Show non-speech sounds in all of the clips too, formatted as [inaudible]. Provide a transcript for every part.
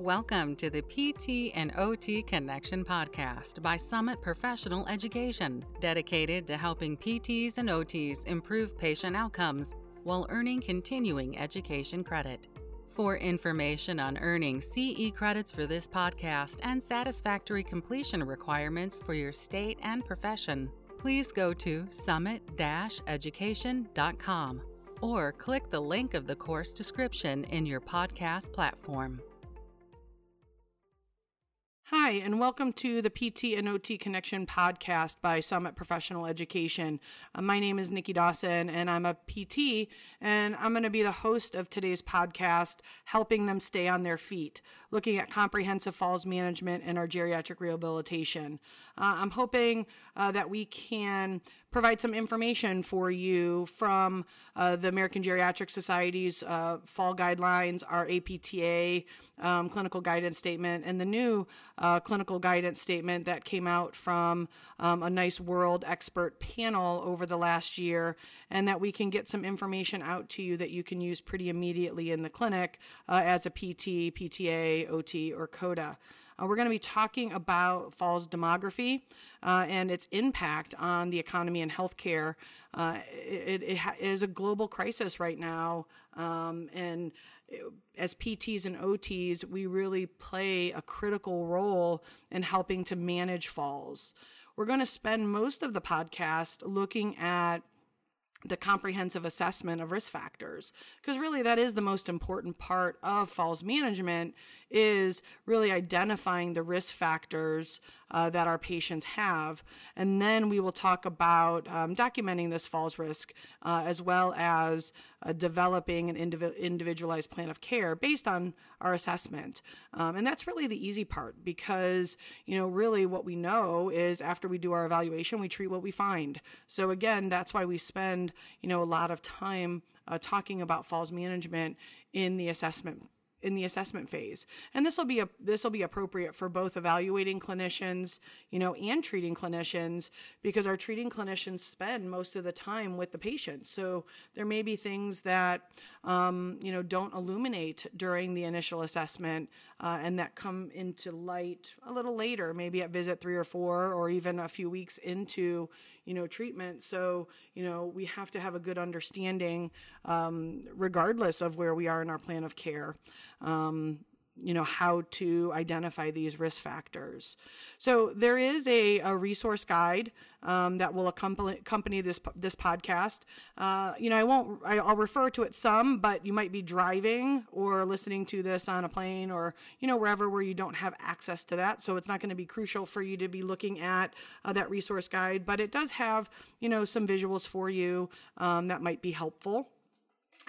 Welcome to the PT and OT Connection podcast by Summit Professional Education, dedicated to helping PTs and OTs improve patient outcomes while earning continuing education credit. For information on earning CE credits for this podcast and satisfactory completion requirements for your state and profession, please go to summit education.com or click the link of the course description in your podcast platform. Hi, and welcome to the PT and OT Connection podcast by Summit Professional Education. Uh, my name is Nikki Dawson, and I'm a PT, and I'm going to be the host of today's podcast, helping them stay on their feet, looking at comprehensive falls management and our geriatric rehabilitation. Uh, I'm hoping uh, that we can provide some information for you from uh, the American Geriatric Society's fall guidelines, our APTA um, clinical guidance statement, and the new clinical guidance statement that came out from um, a nice world expert panel over the last year, and that we can get some information out to you that you can use pretty immediately in the clinic uh, as a PT, PTA, OT, or COTA. Uh, we're going to be talking about falls demography uh, and its impact on the economy and healthcare. Uh, it, it is a global crisis right now, um, and as PTs and OTs, we really play a critical role in helping to manage falls. We're going to spend most of the podcast looking at the comprehensive assessment of risk factors because really that is the most important part of falls management is really identifying the risk factors uh, that our patients have. And then we will talk about um, documenting this falls risk uh, as well as uh, developing an indiv- individualized plan of care based on our assessment. Um, and that's really the easy part because you know really what we know is after we do our evaluation we treat what we find. So again that's why we spend you know a lot of time uh, talking about falls management in the assessment in the assessment phase. And this will be a this will be appropriate for both evaluating clinicians, you know, and treating clinicians because our treating clinicians spend most of the time with the patient. So there may be things that um, you know don't illuminate during the initial assessment uh, and that come into light a little later, maybe at visit three or four, or even a few weeks into you know treatment. So you know we have to have a good understanding um, regardless of where we are in our plan of care. Um, you know how to identify these risk factors. So there is a, a resource guide um, that will accompany, accompany this this podcast. Uh, you know i won't I, i'll refer to it some but you might be driving or listening to this on a plane or you know wherever where you don't have access to that. So it's not going to be crucial for you to be looking at uh, that resource guide but it does have you know some visuals for you um, that might be helpful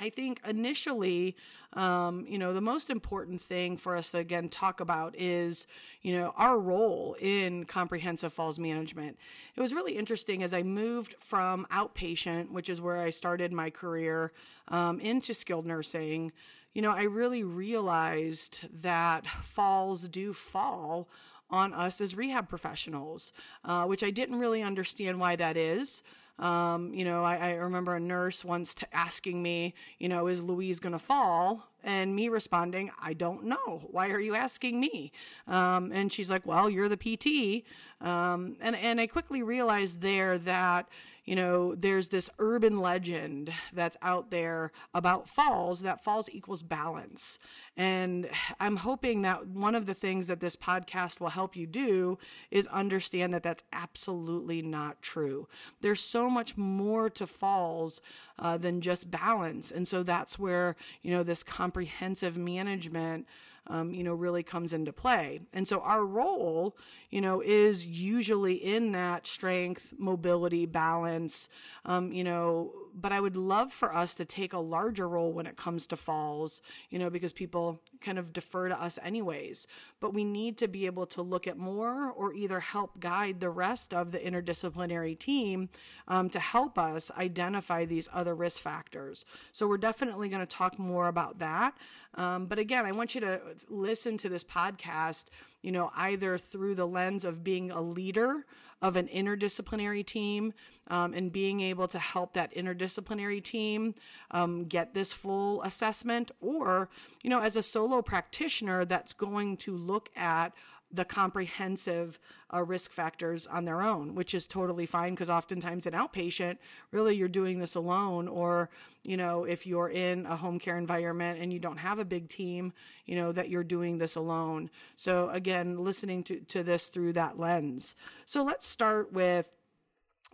I think initially, um, you know, the most important thing for us to again talk about is, you know, our role in comprehensive falls management. It was really interesting as I moved from outpatient, which is where I started my career, um, into skilled nursing. You know, I really realized that falls do fall on us as rehab professionals, uh, which I didn't really understand why that is. Um, you know, I, I, remember a nurse once t- asking me, you know, is Louise going to fall? And me responding, I don't know. Why are you asking me? Um, and she's like, well, you're the PT. Um, and, and I quickly realized there that, you know, there's this urban legend that's out there about falls that falls equals balance. And I'm hoping that one of the things that this podcast will help you do is understand that that's absolutely not true. There's so much more to falls uh, than just balance. And so that's where, you know, this comprehensive management um, you know, really comes into play. And so our role, you know, is usually in that strength, mobility, balance, um, you know, but I would love for us to take a larger role when it comes to falls, you know, because people kind of defer to us anyways. But we need to be able to look at more or either help guide the rest of the interdisciplinary team um, to help us identify these other risk factors. So we're definitely going to talk more about that. Um, but again, I want you to listen to this podcast, you know, either through the lens of being a leader of an interdisciplinary team um, and being able to help that interdisciplinary team um, get this full assessment, or, you know, as a solo practitioner that's going to look at the comprehensive uh, risk factors on their own, which is totally fine because oftentimes an outpatient, really you're doing this alone, or you know if you're in a home care environment and you don't have a big team, you know that you're doing this alone. So again, listening to to this through that lens. So let's start with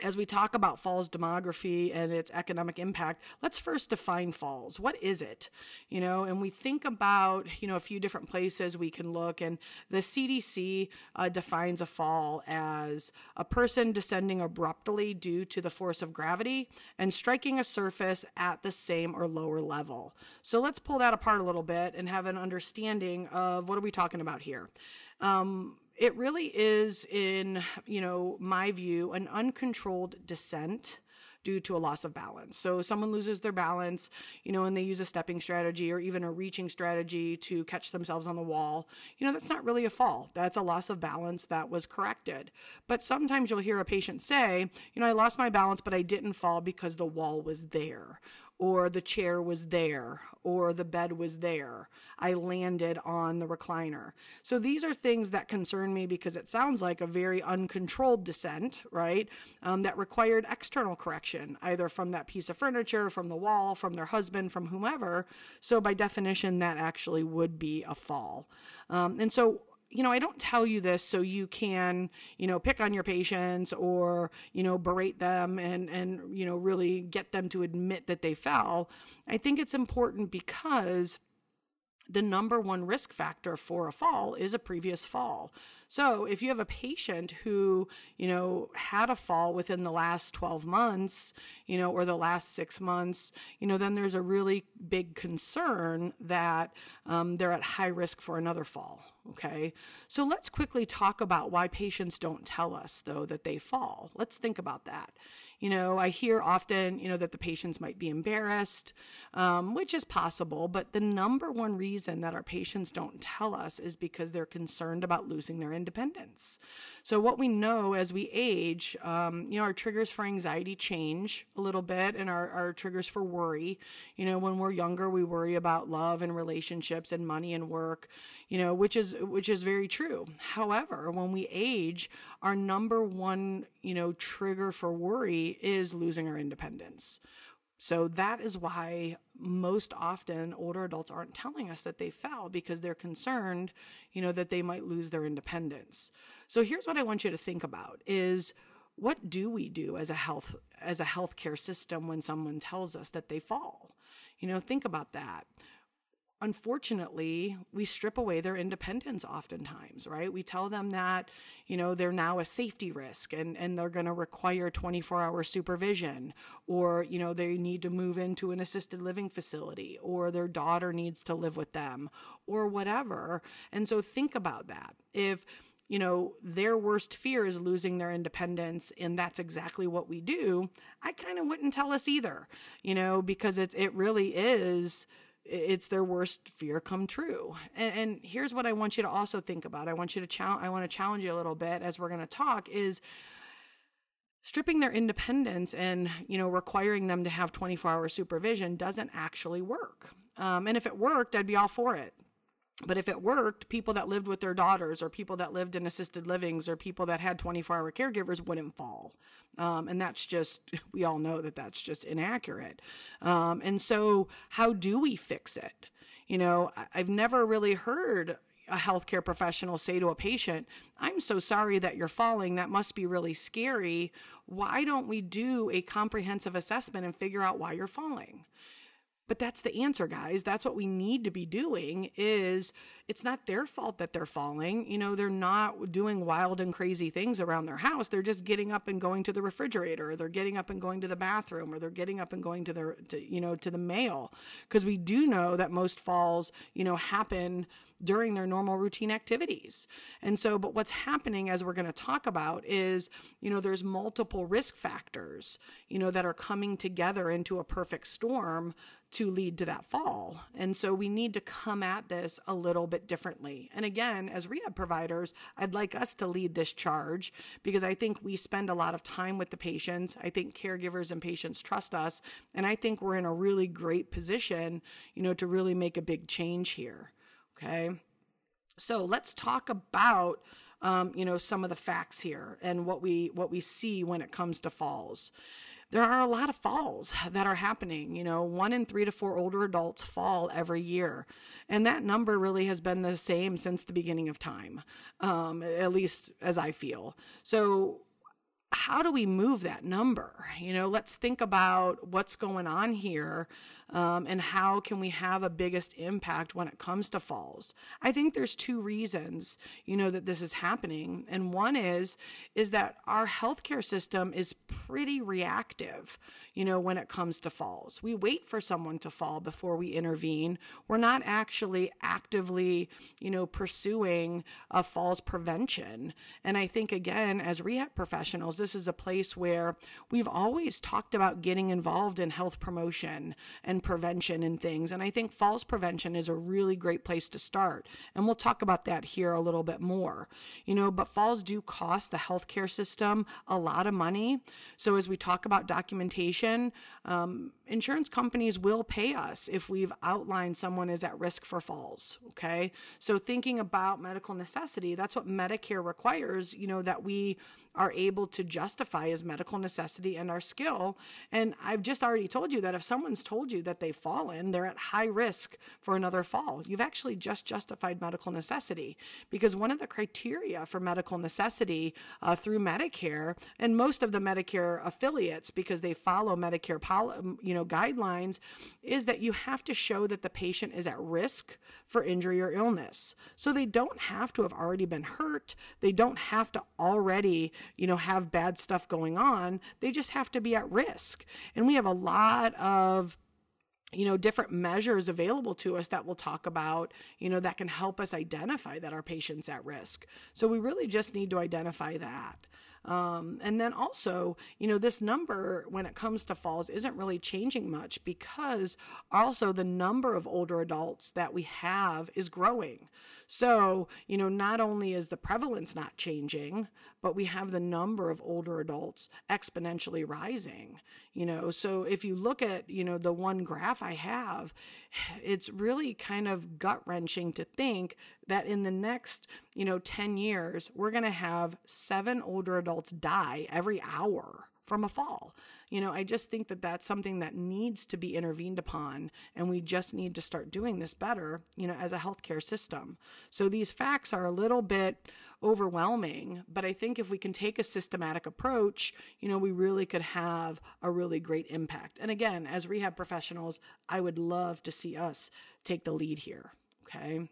as we talk about falls demography and its economic impact, let's first define falls. What is it? You know, and we think about, you know, a few different places we can look, and the CDC uh, defines a fall as a person descending abruptly due to the force of gravity and striking a surface at the same or lower level. So let's pull that apart a little bit and have an understanding of what are we talking about here. Um, it really is, in you know my view, an uncontrolled descent due to a loss of balance. So someone loses their balance, you know, and they use a stepping strategy or even a reaching strategy to catch themselves on the wall. You know, that's not really a fall. That's a loss of balance that was corrected. But sometimes you'll hear a patient say, you know, I lost my balance, but I didn't fall because the wall was there or the chair was there, or the bed was there. I landed on the recliner. So these are things that concern me because it sounds like a very uncontrolled descent, right? Um, that required external correction, either from that piece of furniture, from the wall, from their husband, from whomever. So by definition, that actually would be a fall. Um, and so you know, I don't tell you this so you can, you know, pick on your patients or, you know, berate them and, and, you know, really get them to admit that they fell. I think it's important because the number one risk factor for a fall is a previous fall. So if you have a patient who, you know, had a fall within the last 12 months, you know, or the last six months, you know, then there's a really big concern that um, they're at high risk for another fall. Okay. So let's quickly talk about why patients don't tell us, though, that they fall. Let's think about that. You know, I hear often, you know, that the patients might be embarrassed, um, which is possible, but the number one reason that our patients don't tell us is because they're concerned about losing their independence. So, what we know as we age, um, you know, our triggers for anxiety change a little bit and our, our triggers for worry. You know, when we're younger, we worry about love and relationships and money and work you know, which is which is very true. However, when we age, our number one, you know, trigger for worry is losing our independence. So that is why most often older adults aren't telling us that they fell because they're concerned, you know, that they might lose their independence. So here's what I want you to think about is what do we do as a health as a healthcare system when someone tells us that they fall? You know, think about that unfortunately, we strip away their independence oftentimes, right? We tell them that, you know, they're now a safety risk and, and they're going to require 24 hour supervision, or, you know, they need to move into an assisted living facility, or their daughter needs to live with them, or whatever. And so think about that. If, you know, their worst fear is losing their independence, and that's exactly what we do, I kind of wouldn't tell us either, you know, because it, it really is it's their worst fear come true. And, and, here's what I want you to also think about. I want you to challenge. I want to challenge you a little bit as we're going to talk. Is stripping their independence and you know requiring them to have 24 hour supervision doesn't actually work. Um, and if it worked, I'd be all for it. But if it worked, people that lived with their daughters or people that lived in assisted livings or people that had 24 hour caregivers wouldn't fall. Um, and that's just, [laughs] we all know that that's just inaccurate. Um, and so, how do we fix it? You know, I've never really heard a healthcare professional say to a patient, I'm so sorry that you're falling. That must be really scary. Why don't we do a comprehensive assessment and figure out why you're falling? But that's the answer, guys. That's what we need to be doing is it's not their fault that they're falling. You know, they're not doing wild and crazy things around their house. They're just getting up and going to the refrigerator, or they're getting up and going to the bathroom, or they're getting up and going to their to, you know, to the mail. Because we do know that most falls, you know, happen during their normal routine activities. And so, but what's happening as we're going to talk about is, you know, there's multiple risk factors, you know, that are coming together into a perfect storm to lead to that fall. And so we need to come at this a little bit differently. And again, as rehab providers, I'd like us to lead this charge because I think we spend a lot of time with the patients. I think caregivers and patients trust us. And I think we're in a really great position, you know, to really make a big change here. Okay. So let's talk about um, you know some of the facts here and what we what we see when it comes to falls there are a lot of falls that are happening. You know, one in three to four older adults fall every year. And that number really has been the same since the beginning of time, um, at least as I feel. So, how do we move that number? You know, let's think about what's going on here um, and how can we have a biggest impact when it comes to falls? I think there's two reasons you know that this is happening. And one is is that our healthcare system is pretty reactive you know when it comes to falls. We wait for someone to fall before we intervene. We're not actually actively you know pursuing a falls prevention. And i think again as rehab professionals this is a place where we've always talked about getting involved in health promotion and and prevention and things. And I think falls prevention is a really great place to start. And we'll talk about that here a little bit more. You know, but falls do cost the healthcare system a lot of money. So as we talk about documentation, um, insurance companies will pay us if we've outlined someone is at risk for falls. Okay. So thinking about medical necessity, that's what Medicare requires, you know, that we are able to justify as medical necessity and our skill. And I've just already told you that if someone's told you that they've fallen, they're at high risk for another fall. You've actually just justified medical necessity because one of the criteria for medical necessity uh, through Medicare and most of the Medicare affiliates, because they follow Medicare, pol- you know, guidelines, is that you have to show that the patient is at risk for injury or illness. So they don't have to have already been hurt. They don't have to already, you know, have bad stuff going on. They just have to be at risk. And we have a lot of you know different measures available to us that we'll talk about you know that can help us identify that our patient's at risk so we really just need to identify that um, and then also, you know, this number when it comes to falls isn't really changing much because also the number of older adults that we have is growing. So, you know, not only is the prevalence not changing, but we have the number of older adults exponentially rising, you know. So if you look at, you know, the one graph I have, it's really kind of gut wrenching to think that in the next, you know, 10 years, we're going to have seven older adults die every hour from a fall. You know, I just think that that's something that needs to be intervened upon, and we just need to start doing this better, you know, as a healthcare system. So these facts are a little bit overwhelming, but I think if we can take a systematic approach, you know, we really could have a really great impact. And again, as rehab professionals, I would love to see us take the lead here. Okay.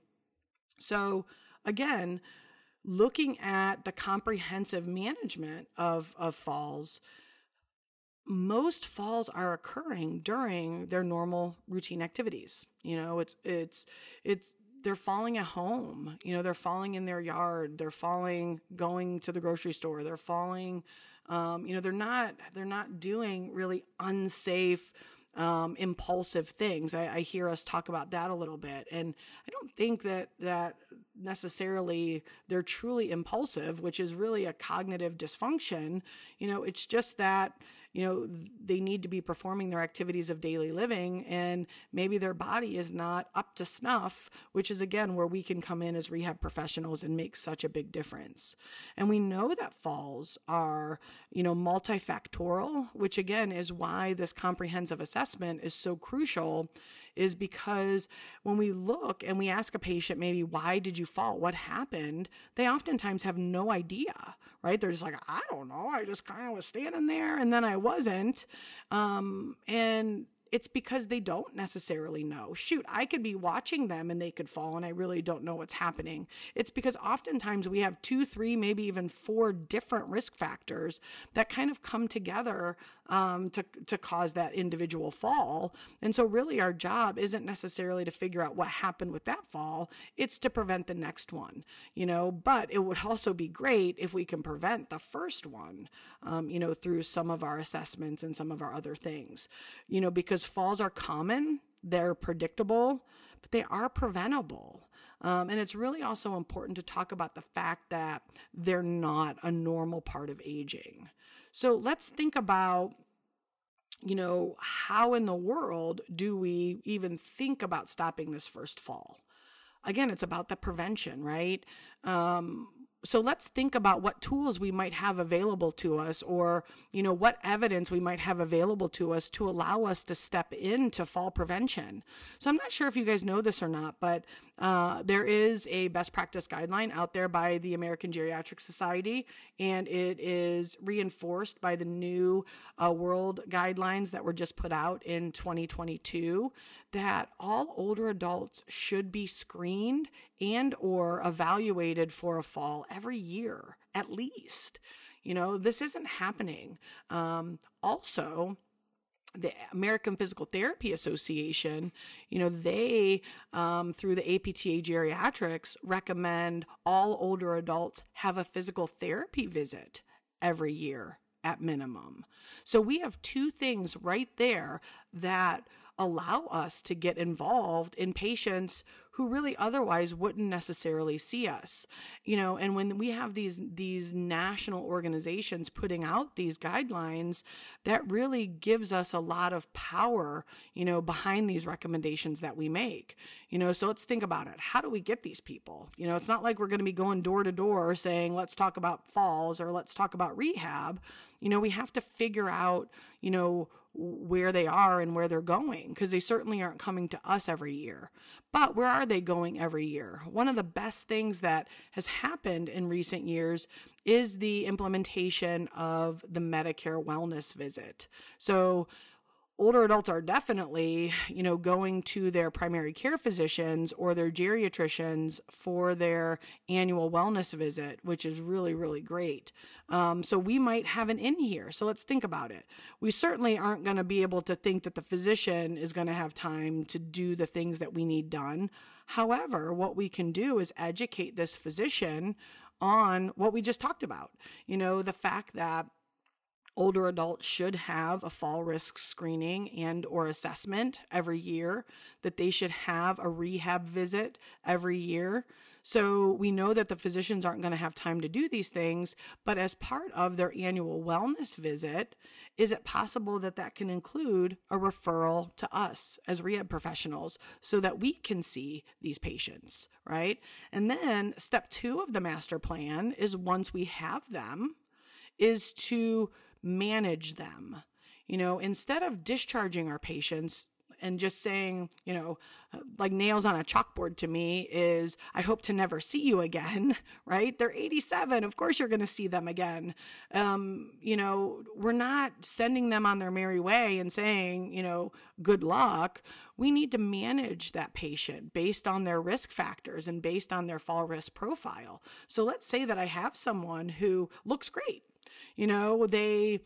So, again, looking at the comprehensive management of, of falls, most falls are occurring during their normal routine activities. You know, it's it's it's they're falling at home. You know, they're falling in their yard. They're falling going to the grocery store. They're falling. Um, you know, they're not they're not doing really unsafe. Um, impulsive things. I, I, hear us talk about that a little bit, and I don't think that that necessarily they're truly impulsive, which is really a cognitive dysfunction. You know, it's just that you know they need to be performing their activities of daily living and maybe their body is not up to snuff which is again where we can come in as rehab professionals and make such a big difference. And we know that falls are you know multifactorial which again is why this comprehensive assessment is so crucial is because when we look and we ask a patient maybe why did you fall? What happened? they oftentimes have no idea right? They're just like i don't know. I just kind of was standing there and then i wasn't. Um, and it's because they don't necessarily know. Shoot, I could be watching them and they could fall and I really don't know what's happening. It's because oftentimes we have two, three, maybe even four different risk factors that kind of come together um, to, to cause that individual fall. And so, really, our job isn't necessarily to figure out what happened with that fall, it's to prevent the next one, you know. But it would also be great if we can prevent the first one, um, you know, through some of our assessments and some of our other things, you know, because falls are common, they're predictable, but they are preventable. Um, and it's really also important to talk about the fact that they're not a normal part of aging. So let's think about you know, how in the world do we even think about stopping this first fall? Again, it's about the prevention, right? Um, so let's think about what tools we might have available to us or you know what evidence we might have available to us to allow us to step into fall prevention. So i'm not sure if you guys know this or not but uh, there is a best practice guideline out there by the american geriatric society and it is reinforced by the new uh, world guidelines that were just put out in 2022 that all older adults should be screened and or evaluated for a fall every year at least you know this isn't happening um, also the American Physical Therapy Association, you know, they, um, through the APTA geriatrics, recommend all older adults have a physical therapy visit every year at minimum. So we have two things right there that allow us to get involved in patients who really otherwise wouldn't necessarily see us you know? And when we have these these national organizations putting out these guidelines that really gives us a lot of power you know behind these recommendations that we make you know? So let's think about it. How do we get these people? You know it's not like we're going to be going door to door saying let's talk about falls or let's talk about rehab. You know we have to figure out you know where they are and where they're going because they certainly aren't coming to us every year. But where are they going every year? One of the best things that has happened in recent years is the implementation of the Medicare wellness visit. So older adults are definitely, you know, going to their primary care physicians or their geriatricians for their annual wellness visit, which is really, really great. Um, so we might have an in here. So let's think about it. We certainly aren't going to be able to think that the physician is going to have time to do the things that we need done. However, what we can do is educate this physician on what we just talked about. You know, the fact that older adults should have a fall risk screening and or assessment every year that they should have a rehab visit every year. So we know that the physicians aren't going to have time to do these things but as part of their annual wellness visit is it possible that that can include a referral to us as rehab professionals so that we can see these patients right? And then step 2 of the master plan is once we have them is to manage them. You know, instead of discharging our patients and just saying, you know, like nails on a chalkboard to me is, I hope to never see you again, [laughs] right? They're 87. Of course, you're going to see them again. Um, you know, we're not sending them on their merry way and saying, you know, good luck. We need to manage that patient based on their risk factors and based on their fall risk profile. So let's say that I have someone who looks great you know, they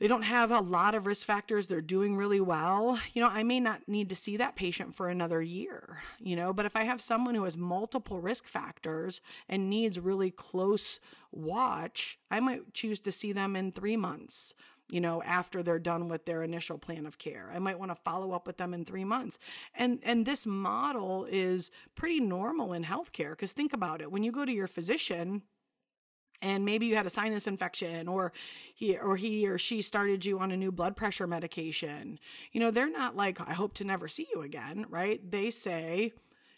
they don't have a lot of risk factors. They're doing really well. You know i may not need to see that patient for another year you know but if i have someone who has multiple risk factors and needs really close watch i might choose to see them in 3 months you know after they're done with their initial plan of care. I might want to follow up with them in 3 months. And and this model is pretty normal in healthcare cuz think about it. When you go to your physician and maybe you had a sinus infection or he or he or she started you on a new blood pressure medication. You know they're not like i hope to never see you again right? They say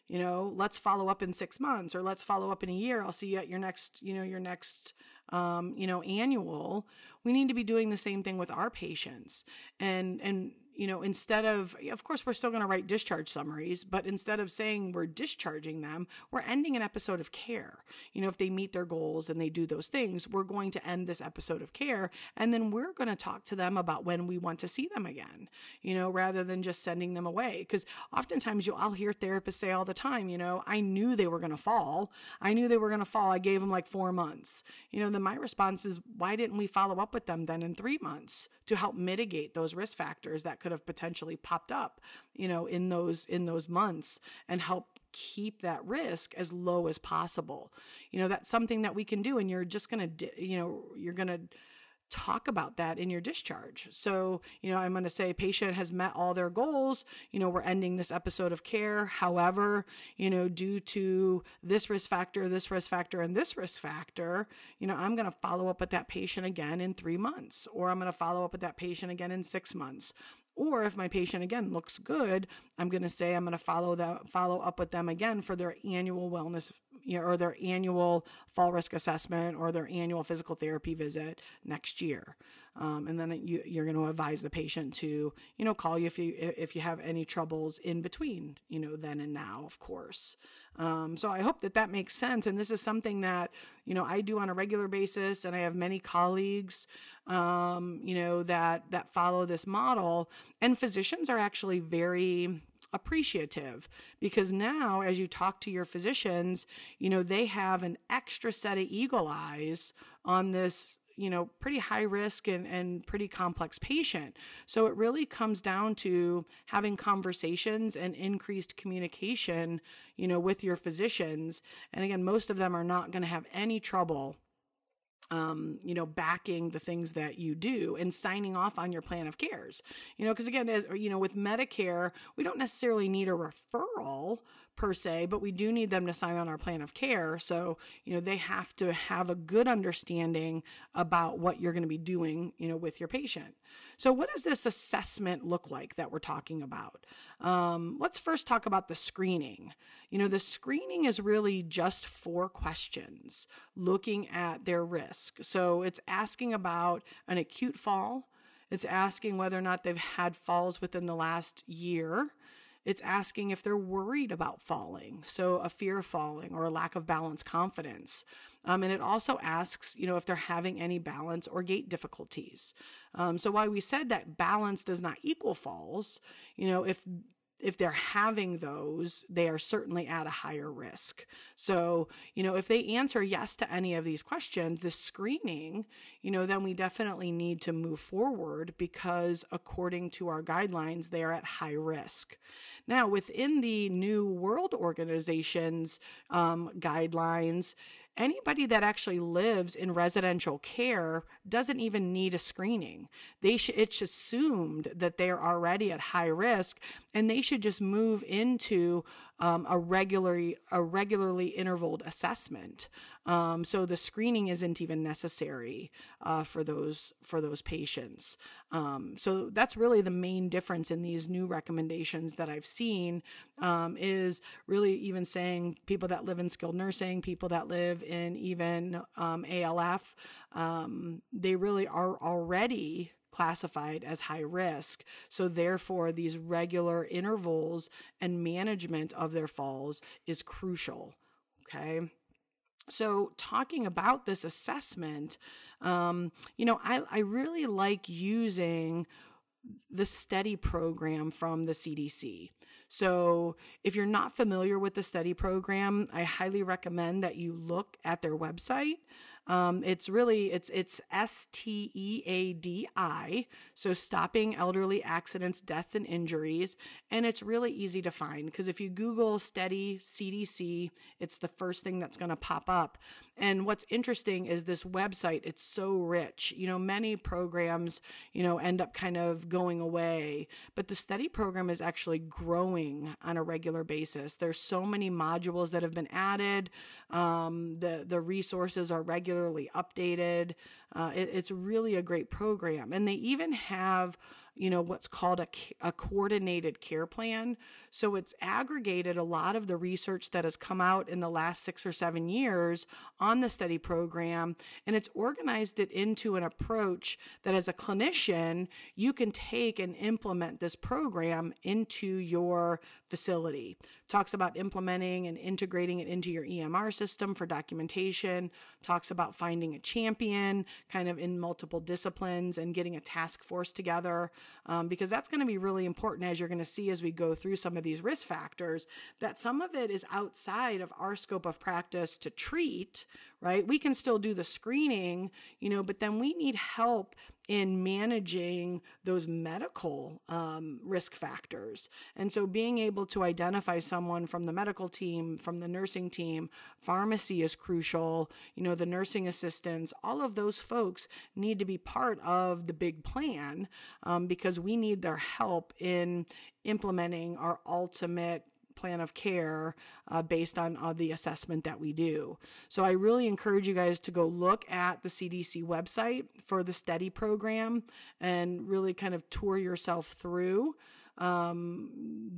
you know let's follow up in 6 months or let's follow up in a year. I'll see you at your next you know your next um, you know annual. We need to be doing the same thing with our patients. And and you know, instead of, of course, we're still going to write discharge summaries, but instead of saying we're discharging them, we're ending an episode of care. You know, if they meet their goals and they do those things, we're going to end this episode of care. And then we're going to talk to them about when we want to see them again, you know, rather than just sending them away. Because oftentimes you, I'll hear therapists say all the time, you know, I knew they were going to fall. I knew they were going to fall. I gave them like four months. You know, then my response is, why didn't we follow up with them then in three months to help mitigate those risk factors that could have potentially popped up, you know, in those in those months and help keep that risk as low as possible. You know, that's something that we can do and you're just going to you know, you're going to talk about that in your discharge. So, you know, I'm going to say patient has met all their goals. You know, we're ending this episode of care. However, you know, due to this risk factor, this risk factor, and this risk factor, you know, I'm going to follow up with that patient again in three months, or I'm going to follow up with that patient again in six months. Or if my patient again looks good, I'm going to say I'm going to follow that follow up with them again for their annual wellness you know, or their annual fall risk assessment or their annual physical therapy visit next year. Um, and then you, you're going to advise the patient to, you know, call you if you if you have any troubles in between, you know, then and now, of course. Um, so I hope that that makes sense. And this is something that you know I do on a regular basis, and I have many colleagues, um, you know, that that follow this model. And physicians are actually very appreciative because now as you talk to your physicians you know they have an extra set of eagle eyes on this you know pretty high risk and, and pretty complex patient. So it really comes down to having conversations and increased communication you know with your physicians. And again most of them are not going to have any trouble um, you know, backing the things that you do and signing off on your plan of cares. You know, because again, as you know, with Medicare, we don't necessarily need a referral per se, but we do need them to sign on our plan of care. So, you know, they have to have a good understanding about what you're going to be doing, you know, with your patient. So, what does this assessment look like that we're talking about? Um, let's first talk about the screening. You know, the screening is really just four questions looking at their risk. So, it's asking about an acute fall. It's asking whether or not they've had falls within the last year. It's asking if they're worried about falling, so a fear of falling or a lack of balance confidence. Um, and it also asks, you know, if they're having any balance or gait difficulties. Um, so while we said that balance does not equal falls, you know, if if they're having those, they are certainly at a higher risk. So, you know, if they answer yes to any of these questions, the screening, you know, then we definitely need to move forward because according to our guidelines, they are at high risk. Now, within the New World Organization's um, guidelines, anybody that actually lives in residential care doesn't even need a screening. They sh- it's assumed that they're already at high risk and they should just move into um, a regularly a regularly intervaled assessment. Um, so the screening isn't even necessary uh, for those for those patients. Um, so that's really the main difference in these new recommendations that I've seen um, is really even saying people that live in skilled nursing, people that live in even um, ALF, um, they really are already classified as high risk. So, therefore, these regular intervals and management of their falls is crucial. Okay. So, talking about this assessment, um, you know, I, I really like using the STEADI program from the CDC. So, if you're not familiar with the STEADI program, I highly recommend that you look at their website. Um, it's really it's it's S T E A D I, so stopping elderly accidents, deaths, and injuries, and it's really easy to find because if you Google STEADI CDC, it's the first thing that's going to pop up. And what's interesting is this website, it's so rich. You know, many programs, you know, end up kind of going away, but the STEADI program is actually growing on a regular basis. There's so many modules that have been added. Um, the, the resources are regularly updated. Uh, it, it's really a great program. And they even have you know, what's called a, a coordinated care plan. So it's aggregated a lot of the research that has come out in the last six or seven years on the STEADI program, and it's organized it into an approach that as a clinician, you can take and implement this program into your facility. Talks about implementing and integrating it into your EMR system for documentation, talks about finding a champion kind of in multiple disciplines and getting a task force together um, because that's going to be really important as you're going to see as we go through some of these risk factors that some of it is outside of our scope of practice to treat, right? We can still do the screening, you know, but then we need help in managing those medical um, risk factors. And so being able to identify someone from the medical team, from the nursing team, pharmacy is crucial, you know, the nursing assistants, all of those folks need to be part of the big plan um, because we need their help in implementing our ultimate plan of care uh, based on uh, the assessment that we do. So I really encourage you guys to go look at the CDC website for the STEADI program and really kind of tour yourself through um,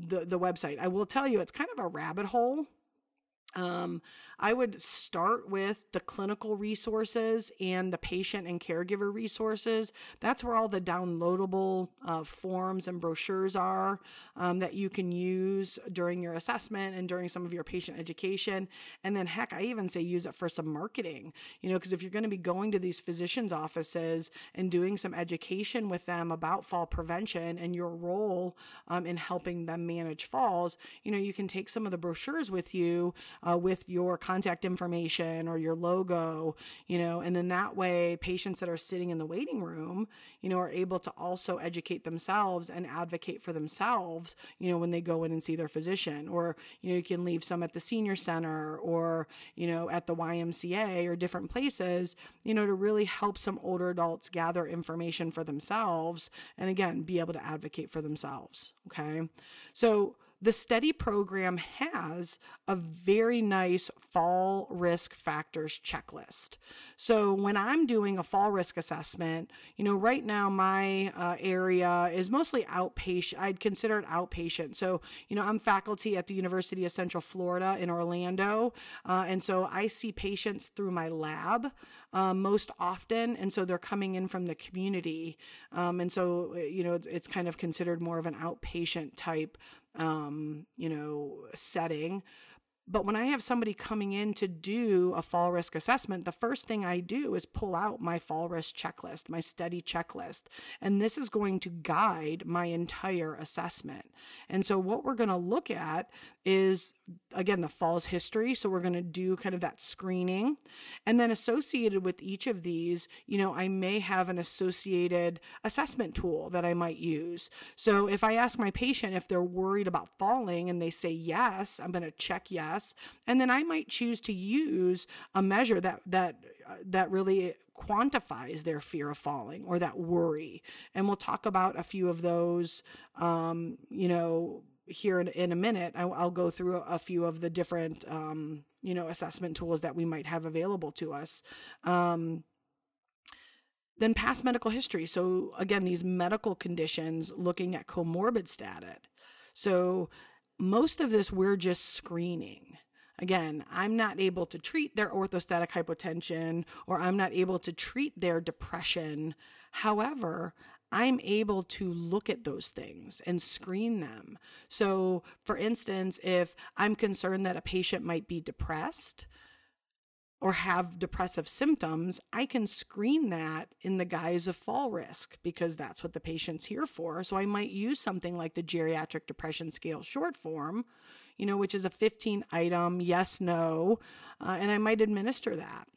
the the website. I will tell you, it's kind of a rabbit hole. Um, I would start with the clinical resources and the patient and caregiver resources. That's where all the downloadable uh, forms and brochures are um, that you can use during your assessment and during some of your patient education. And then, heck, I even say use it for some marketing, you know, because if you're going to be going to these physicians' offices and doing some education with them about fall prevention and your role um, in helping them manage falls, you know, you can take some of the brochures with you uh, with your contact information or your logo, you know, and then that way patients that are sitting in the waiting room, you know, are able to also educate themselves and advocate for themselves, you know, when they go in and see their physician. Or, you know, you can leave some at the senior center or, you know, at the YMCA or different places, you know, to really help some older adults gather information for themselves and again, be able to advocate for themselves. Okay. So, the STEADI program has a very nice fall risk factors checklist. So when I'm doing a fall risk assessment, you know, right now my uh, area is mostly outpatient. I'd consider it outpatient. So, you know, I'm faculty at the University of Central Florida in Orlando. Uh, and so I see patients through my lab. Um, most often. And so they're coming in from the community. Um, and so, you know, it's, it's, kind of considered more of an outpatient type um, you know, setting. But when I have somebody coming in to do a fall risk assessment, the first thing I do is pull out my fall risk checklist, my STEADI checklist. And this is going to guide my entire assessment. And so, what we're going to look at is again the falls history so we're going to do kind of that screening and then associated with each of these you know i may have an associated assessment tool that i might use so if i ask my patient if they're worried about falling and they say yes i'm going to check yes and then i might choose to use a measure that that uh, that really quantifies their fear of falling or that worry and we'll talk about a few of those um, you know here in, in a minute, I, will go through a few of the different, um, you know, assessment tools that we might have available to us. Um, then past medical history. So again, these medical conditions looking at comorbid status. So most of this we're just screening. Again, I'm not able to treat their orthostatic hypotension or I'm not able to treat their depression. However, I'm able to look at those things and screen them. So, for instance, if I'm concerned that a patient might be depressed or have depressive symptoms, I can screen that in the guise of fall risk because that's what the patient's here for. So, I might use something like the Geriatric Depression Scale short form, you know, which is a 15 item yes, no, uh, and I might administer that.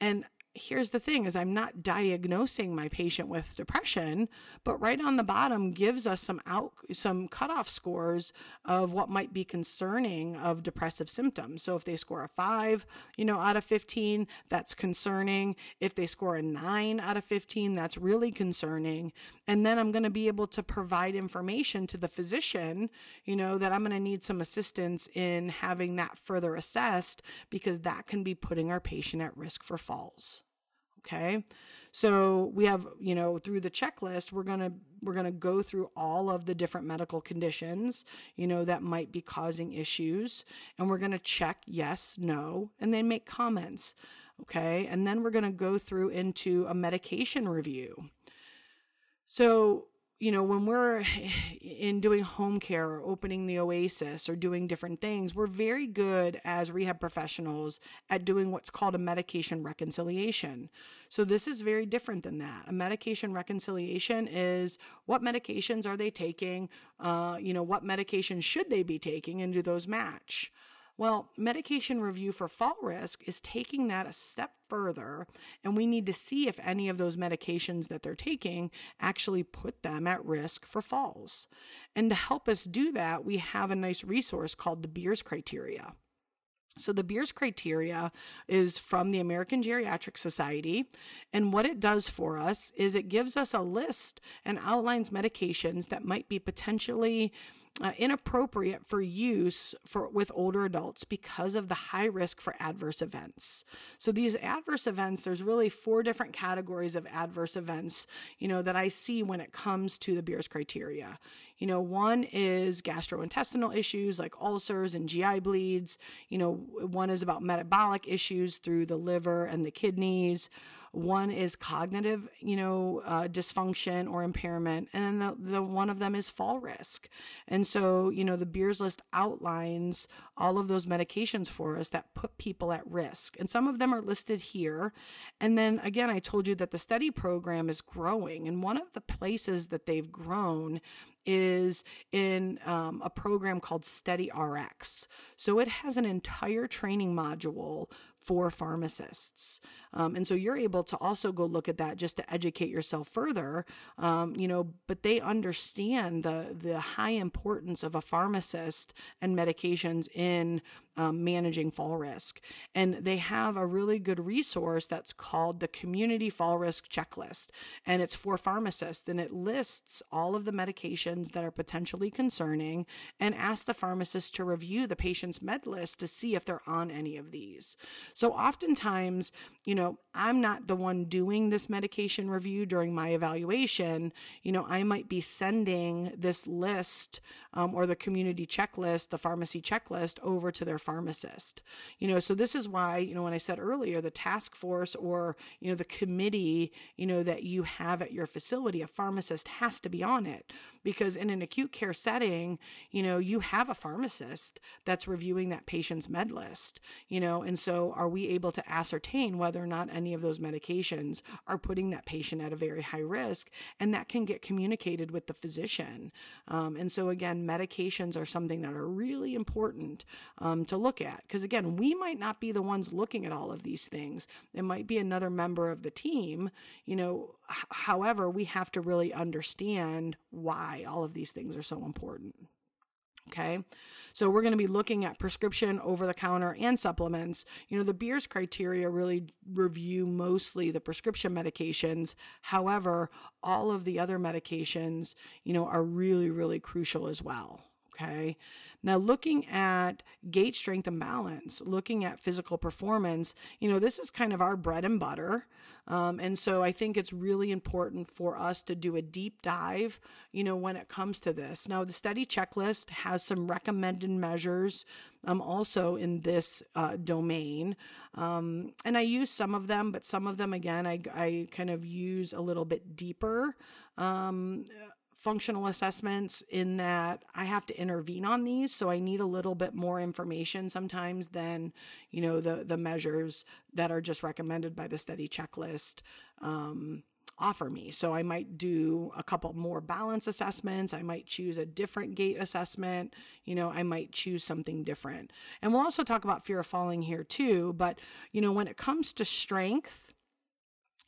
And here's the thing is i'm not diagnosing my patient with depression but right on the bottom gives us some out some cutoff scores of what might be concerning of depressive symptoms. So if they score a 5 you know out of 15 that's concerning. If they score a 9 out of 15 that's really concerning. And then i'm going to be able to provide information to the physician you know that i'm going to need some assistance in having that further assessed because that can be putting our patient at risk for falls Okay. So we have, you know, through the checklist, we're going to we're going to go through all of the different medical conditions, you know, that might be causing issues, and we're going to check yes, no, and then make comments. Okay? And then we're going to go through into a medication review. So, you know, when we're [sighs] in doing home care or opening the OASIS or doing different things, we're very good as rehab professionals at doing what's called a medication reconciliation. So, this is very different than that. A medication reconciliation is what medications are they taking? Uh, you know, what medications should they be taking, and do those match? Well, medication review for fall risk is taking that a step further, and we need to see if any of those medications that they're taking actually put them at risk for falls. And to help us do that, we have a nice resource called the Beers criteria. So, the Beers criteria is from the American Geriatric Society. And what it does for us is it gives us a list and outlines medications that might be potentially uh, inappropriate for use for with older adults because of the high risk for adverse events. So these adverse events, there's really four different categories of adverse events, you know, that I see when it comes to the Beers criteria. You know, one is gastrointestinal issues like ulcers and GI bleeds. You know, one is about metabolic issues through the liver and the kidneys. One is cognitive, you know, uh, dysfunction or impairment, and then the, the one of them is fall risk. And so, you know, the Beers list outlines all of those medications for us that put people at risk, and some of them are listed here. And then again, I told you that the STEADI program is growing, and one of the places that they've grown is in um, a program called STEADI RX. So it has an entire training module for pharmacists. Um, and so you're able to also go look at that just to educate yourself further, um, you know, but they understand the, the high importance of a pharmacist and medications in um, managing fall risk. And they have a really good resource that's called the Community Fall Risk Checklist. And it's for pharmacists and it lists all of the medications that are potentially concerning and asks the pharmacist to review the patient's med list to see if they're on any of these. So oftentimes, you know, I'm not the one doing this medication review during my evaluation. You know, I might be sending this list um, or the community checklist, the pharmacy checklist over to their pharmacist. You know, so this is why, you know, when I said earlier, the task force or, you know, the committee, you know, that you have at your facility, a pharmacist has to be on it because in an acute care setting, you know, you have a pharmacist that's reviewing that patient's med list, you know, and so are we able to ascertain whether or not any of those medications are putting that patient at a very high risk? And that can get communicated with the physician. Um, and so, again, medications are something that are really important um, to look at because, again, we might not be the ones looking at all of these things. It might be another member of the team, you know, h- however, we have to really understand why all of these things are so important. Okay. So we're going to be looking at prescription, over the counter, and supplements. You know, the Beers criteria really review mostly the prescription medications. However, all of the other medications, you know, are really, really crucial as well. Okay. Now, looking at gait strength and balance, looking at physical performance, you know, this is kind of our bread and butter. Um, and so I think it's really important for us to do a deep dive, you know, when it comes to this. Now, the STEADI checklist has some recommended measures um, also in this uh, domain. Um, and I use some of them, but some of them, again, I, I kind of use a little bit deeper um, functional assessments in that I have to intervene on these so I need a little bit more information sometimes than you know the the measures that are just recommended by the STEADI checklist um, offer me. So I might do a couple more balance assessments. I might choose a different gait assessment. You know I might choose something different. And we'll also talk about fear of falling here too but you know when it comes to strength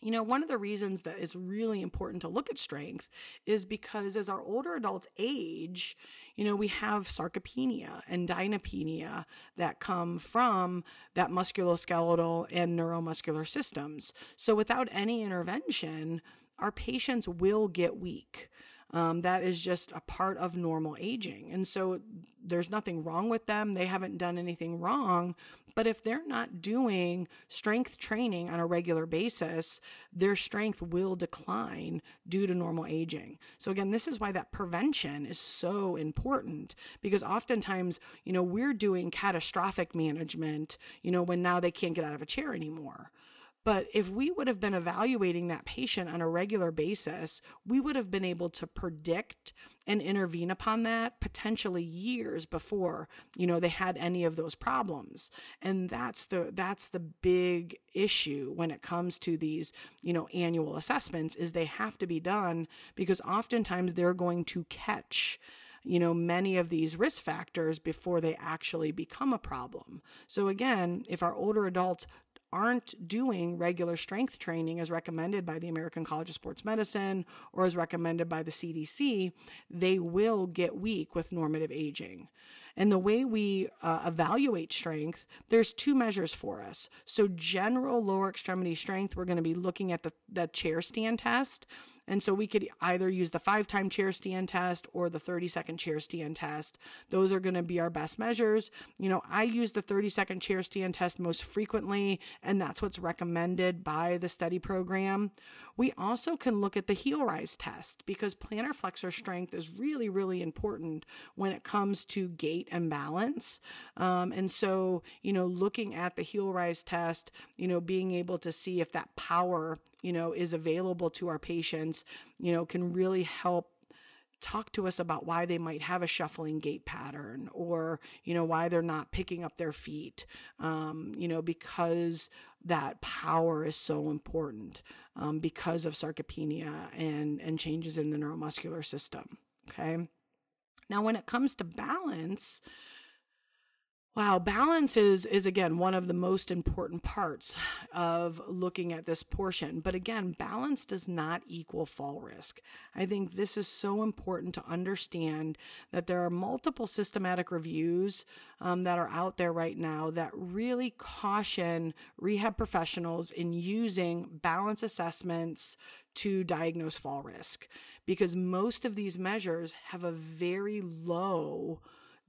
you know, one of the reasons that it's really important to look at strength is because as our older adults age, you know, we have sarcopenia and dynapenia that come from that musculoskeletal and neuromuscular systems. So without any intervention, our patients will get weak. Um, that is just a part of normal aging. And so there's nothing wrong with them. They haven't done anything wrong. But if they're not doing strength training on a regular basis, their strength will decline due to normal aging. So again, this is why that prevention is so important because oftentimes, you know, we're doing catastrophic management, you know, when now they can't get out of a chair anymore. But if we would have been evaluating that patient on a regular basis, we would have been able to predict and intervene upon that potentially years before, you know, they had any of those problems. And that's the that's the big issue when it comes to these, you know, annual assessments is they have to be done because oftentimes they're going to catch you know, many of these risk factors before they actually become a problem. So again, if our older adults aren't doing regular strength training as recommended by the American College of Sports Medicine or as recommended by the CDC, they will get weak with normative aging. And the way we uh, evaluate strength, there's two measures for us. So, general lower extremity strength, we're going to be looking at the, the chair stand test. And so we could either use the five time chair stand test or the 30 second chair stand test. Those are going to be our best measures. You know, I use the 30 second chair stand test most frequently, and that's what's recommended by the STEADI program. We also can look at the heel rise test because plantar flexor strength is really, really important when it comes to gait and balance. Um, and so, you know, looking at the heel rise test, you know, being able to see if that power, you know, is available to our patients, you know, can really help talk to us about why they might have a shuffling gait pattern or you know why they're not picking up their feet um, you know because that power is so important um, because of sarcopenia and and changes in the neuromuscular system okay? Now when it comes to balance Wow, balance is is again one of the most important parts of looking at this portion. But again, balance does not equal fall risk. I think this is so important to understand that there are multiple systematic reviews um, that are out there right now that really caution rehab professionals in using balance assessments to diagnose fall risk because most of these measures have a very low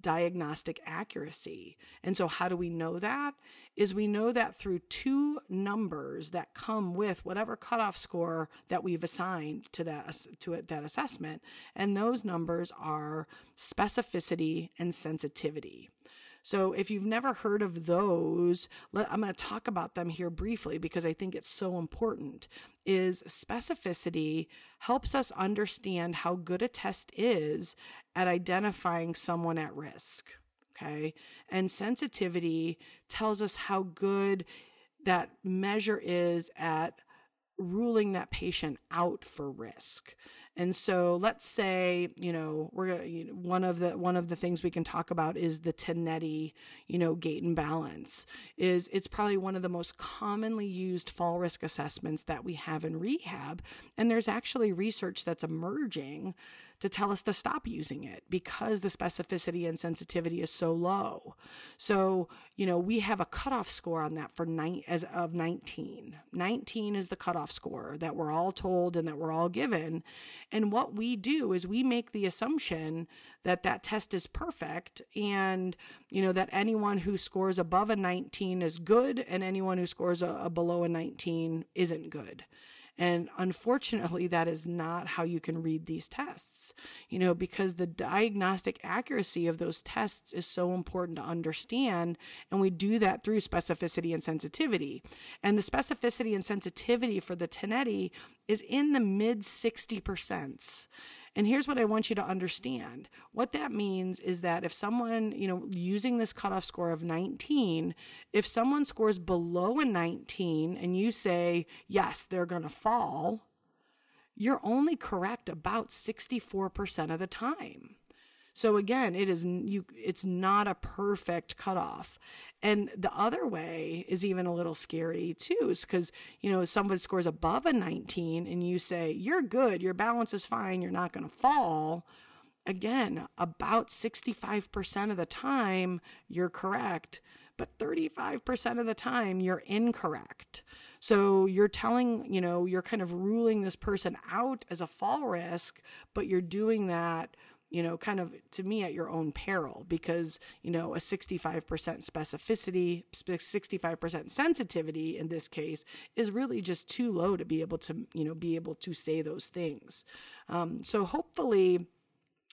diagnostic accuracy. And so, how do we know that? Is we know that through two numbers that come with whatever cutoff score that we've assigned to that to that assessment, and those numbers are specificity and sensitivity. So if you've never heard of those, let, I'm going to talk about them here briefly because I think it's so important. Is specificity helps us understand how good a test is at identifying someone at risk. Okay. And sensitivity tells us how good that measure is at ruling that patient out for risk. And so let's say, you know, we're going you know, one of the one of the things we can talk about is the Tinetti, you know, gait and balance. Is it's probably one of the most commonly used fall risk assessments that we have in rehab, and there's actually research that's emerging to tell us to stop using it because the specificity and sensitivity is so low. So, you know, we have a cutoff score on that for nine as of 19. 19 is the cutoff score that we're all told and that we're all given. And what we do is we make the assumption that that test is perfect and, you know, that anyone who scores above a 19 is good and anyone who scores a, a below a 19 isn't good. And unfortunately, that is not how you can read these tests, you know, because the diagnostic accuracy of those tests is so important to understand. And we do that through specificity and sensitivity. And the specificity and sensitivity for the Tinetti is in the mid 60%. And here's what I want you to understand. What that means is that if someone, you know, using this cutoff score of 19, if someone scores below a 19 and you say, yes, they're going to fall, you're only correct about 64% of the time. So again, it is you it's not a perfect cutoff. And the other way is even a little scary too, is because, you know, someone scores above a 19 and you say, you're good, your balance is fine, you're not going to fall. Again, about 65% of the time, you're correct. but 35% of the time you're incorrect. So you're telling, you know, you're kind of ruling this person out as a fall risk, but you're doing that you know, kind of to me at your own peril because, you know, a 65% specificity, 65% sensitivity in this case is really just too low to be able to, you know, be able to say those things. Um, so hopefully,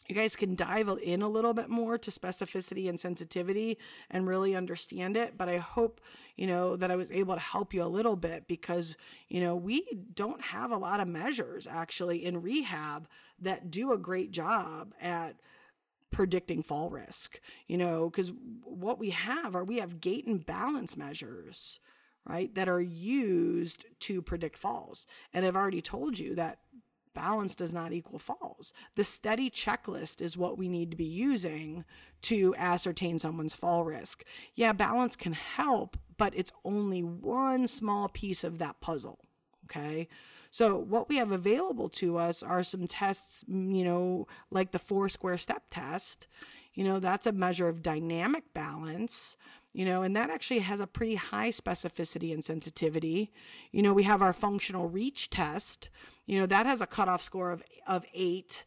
you guys can dive in a little bit more to specificity and sensitivity and really understand it. But I hope, you know, that I was able to help you a little bit because, you know, we don't have a lot of measures actually in rehab that do a great job at predicting fall risk, you know, because what we have are we have gait and balance measures right, that are used to predict falls. And I've already told you that balance does not equal falls. The STEADI checklist is what we need to be using to ascertain someone's fall risk. Yeah, balance can help, but it's only one small piece of that puzzle. Okay. So, what we have available to us are some tests, you know, like the four square step test. You know, that's a measure of dynamic balance you know, and that actually has a pretty high specificity and sensitivity. You know, we have our functional reach test, you know, that has a cutoff score of, of eight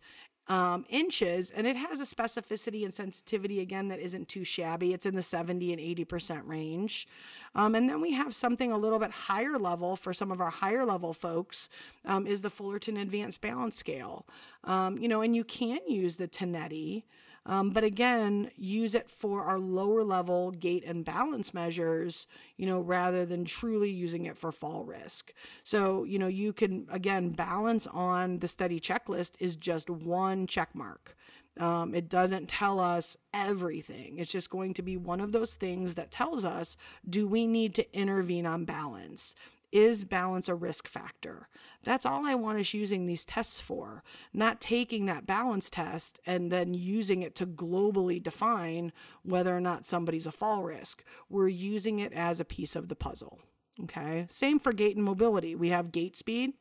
um, inches and it has a specificity and sensitivity again that isn't too shabby. It's in the 70 and 80% range. Um, and then we have something a little bit higher level for some of our higher level folks um, is the Fullerton Advanced Balance Scale. Um, you know, and you can use the Tinetti. Um, but again, use it for our lower level gait and balance measures, you know, rather than truly using it for fall risk. So, you know, you can, again, balance on the STEADI checklist is just one check mark. Um, it doesn't tell us everything. It's just going to be one of those things that tells us do we need to intervene on balance? Is balance a risk factor? That's all I want us using these tests for, not taking that balance test and then using it to globally define whether or not somebody's a fall risk. We're using it as a piece of the puzzle. Okay. Same for gait and mobility. We have gait speed,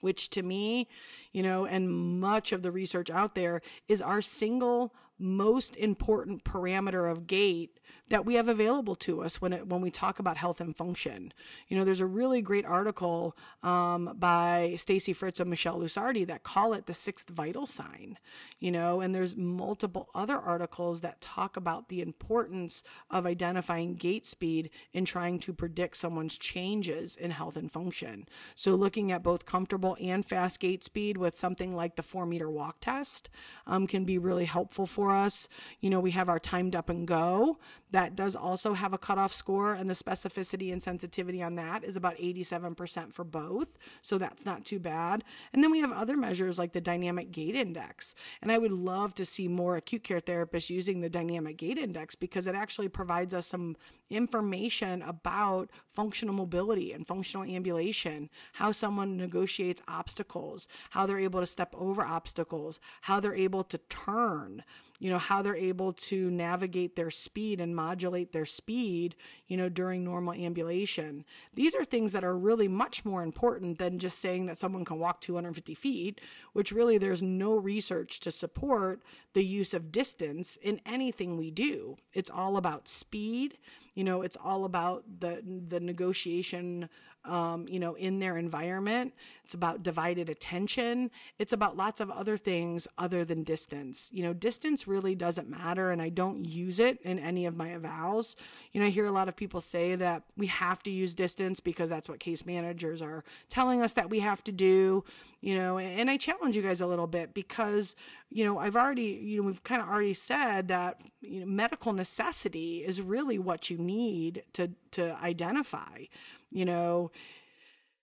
which to me, you know, and much of the research out there is our single most important parameter of gait that we have available to us when it, when we talk about health and function. You know, there's a really great article um, by Stacy Fritz and Michelle Lusardi that call it the sixth vital sign. You know, and there's multiple other articles that talk about the importance of identifying gait speed in trying to predict someone's changes in health and function. So looking at both comfortable and fast gait speed with something like the four meter walk test um, can be really helpful for us. You know, we have our timed up and go that does also have a cutoff score, and the specificity and sensitivity on that is about 87% for both. So that's not too bad. And then we have other measures like the dynamic gait index. And I would love to see more acute care therapists using the dynamic gait index because it actually provides us some information about functional mobility and functional ambulation, how someone negotiates obstacles, how they're able to step over obstacles, how they're able to turn you know how they're able to navigate their speed and modulate their speed you know during normal ambulation. These are things that are really much more important than just saying that someone can walk 250 feet which really there's no research to support the use of distance in anything we do. It's all about speed you know it's all about the the negotiation um, you know, in their environment. It's about divided attention. It's about lots of other things other than distance. You know, distance really doesn't matter, and I don't use it in any of my evals. You know, I hear a lot of people say that we have to use distance because that's what case managers are telling us that we have to do. You know, and I challenge you guys a little bit because, you know, I've already, you know, we've kind of already said that, you know, medical necessity is really what you need to to identify you know.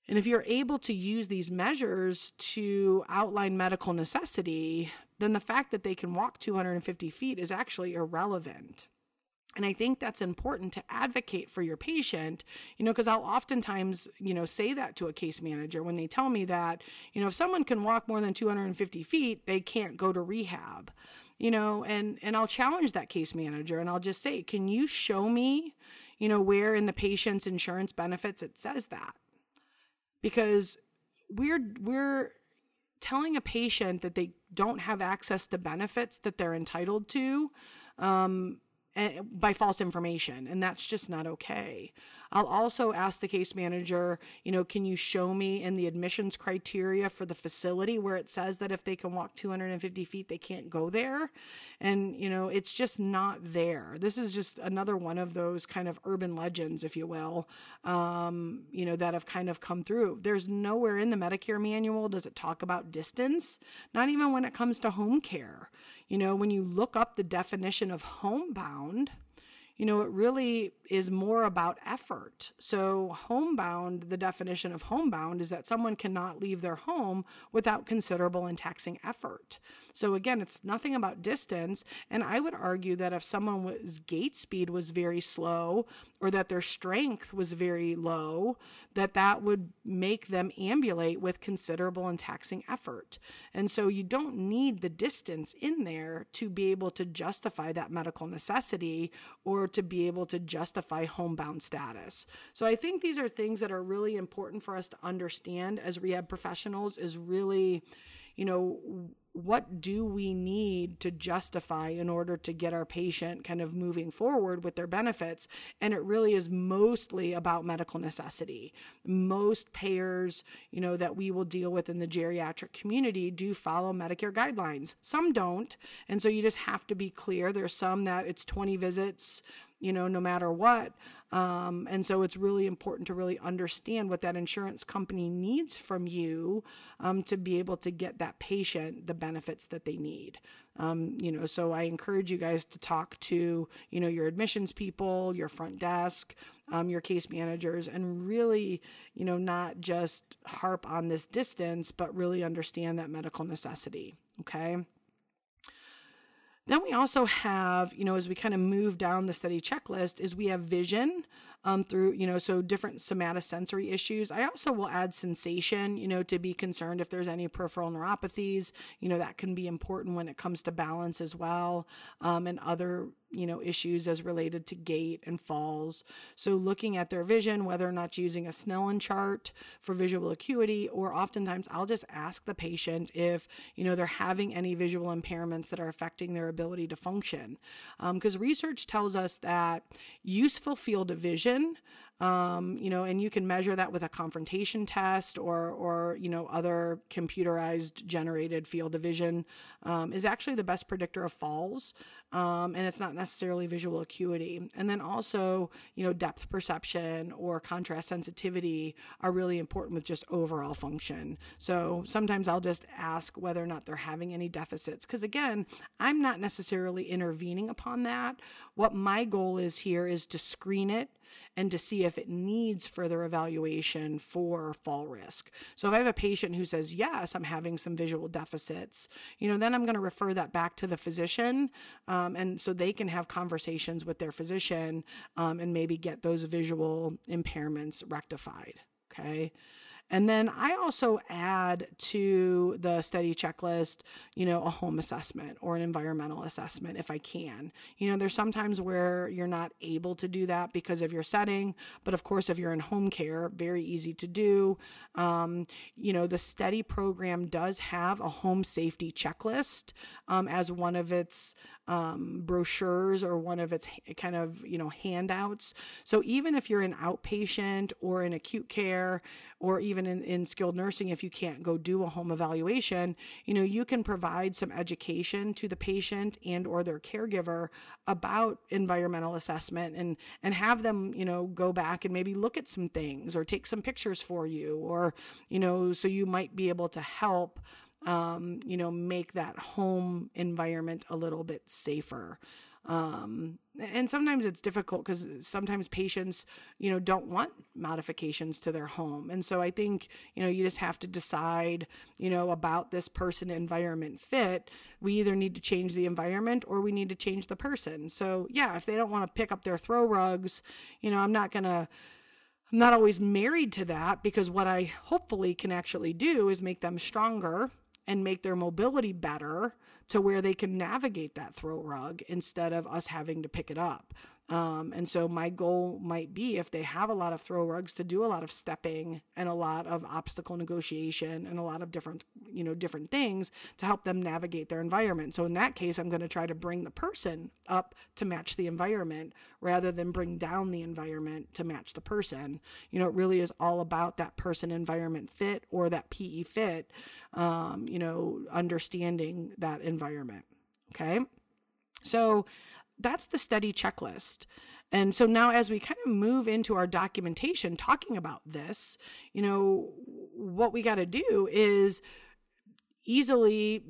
And if you're able to use these measures to outline medical necessity, then the fact that they can walk 250 feet is actually irrelevant. And I think that's important to advocate for your patient, you know, because I'll oftentimes, you know, say that to a case manager when they tell me that, you know, if someone can walk more than 250 feet, they can't go to rehab, you know, and, and I'll challenge that case manager and I'll just say, can you show me, you know, where in the patient's insurance benefits it says that. Because we're we're telling a patient that they don't have access to benefits that they're entitled to um, by false information, and that's just not okay. I'll also ask the case manager, you know, can you show me in the admissions criteria for the facility where it says that if they can walk 250 feet, they can't go there? And, you know, it's just not there. This is just another one of those kind of urban legends, if you will, um, you know, that have kind of come through. There's nowhere in the Medicare manual does it talk about distance, not even when it comes to home care. You know, when you look up the definition of homebound, you know, it really is more about effort. So, homebound, the definition of homebound is that someone cannot leave their home without considerable and taxing effort. So, again, it's nothing about distance. And I would argue that if someone's gait speed was very slow or that their strength was very low, that that would make them ambulate with considerable and taxing effort. And so, you don't need the distance in there to be able to justify that medical necessity or to be able to justify homebound status. So I think these are things that are really important for us to understand as rehab professionals is really, you know, what do we need to justify in order to get our patient kind of moving forward with their benefits? And it really is mostly about medical necessity. Most payers, you know, that we will deal with in the geriatric community do follow Medicare guidelines. Some don't. And so you just have to be clear. There's some that it's 20 visits you know, no matter what. Um, and so it's really important to really understand what that insurance company needs from you um, to be able to get that patient the benefits that they need. Um, you know, so I encourage you guys to talk to, you know, your admissions people, your front desk, um, your case managers, and really, you know, not just harp on this distance, but really understand that medical necessity. Okay. Then we also have, you know, as we kind of move down the STEADI checklist, is we have vision um, through, you know, so different somatosensory issues. I also will add sensation, you know, to be concerned if there's any peripheral neuropathies, you know, that can be important when it comes to balance as well, um, and other you know, issues as related to gait and falls. So looking at their vision, whether or not using a Snellen chart for visual acuity, or oftentimes I'll just ask the patient if, you know, they're having any visual impairments that are affecting their ability to function. Because um, research tells us that useful field of vision um, you know, and you can measure that with a confrontation test or, or you know, other computerized generated field of vision um, is actually the best predictor of falls. Um, and it's not necessarily visual acuity. And then also, you know, depth perception or contrast sensitivity are really important with just overall function. So sometimes I'll just ask whether or not they're having any deficits. Because again, I'm not necessarily intervening upon that. What my goal is here is to screen it and to see if it needs further evaluation for fall risk. So if I have a patient who says, yes, I'm having some visual deficits, you know, then I'm going to refer that back to the physician. Um, and so they can have conversations with their physician um, and maybe get those visual impairments rectified. Okay. And then I also add to the STEADI checklist, you know, a home assessment or an environmental assessment if I can. You know, there's sometimes where you're not able to do that because of your setting, but of course, if you're in home care, very easy to do. Um, you know, the STEADI program does have a home safety checklist um, as one of its um, brochures or one of its kind of you know handouts. So even if you're an outpatient or in acute care or even in, in skilled nursing, if you can't go do a home evaluation, you know you can provide some education to the patient and or their caregiver about environmental assessment and and have them you know go back and maybe look at some things or take some pictures for you or you know so you might be able to help um, you know, make that home environment a little bit safer. Um, and sometimes it's difficult because sometimes patients, you know, don't want modifications to their home. And so I think, you know, you just have to decide, you know, about this person environment fit. We either need to change the environment or we need to change the person. So, yeah, if they don't want to pick up their throw rugs, you know, I'm not going to I'm not always married to that because what I hopefully can actually do is make them stronger and make their mobility better to where they can navigate that throw rug instead of us having to pick it up. Um, and so my goal might be if they have a lot of throw rugs to do a lot of stepping and a lot of obstacle negotiation and a lot of different, you know, different things to help them navigate their environment. So in that case, I'm going to try to bring the person up to match the environment rather than bring down the environment to match the person. You know, it really is all about that person environment fit or that PE fit, um, you know, understanding that environment. Okay. So, that's the STEADI checklist. And so now, as we kind of move into our documentation talking about this, you know, what we got to do is easily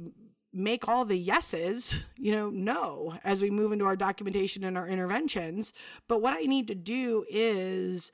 make all the yeses, you know, no, as we move into our documentation and our interventions. But what I need to do is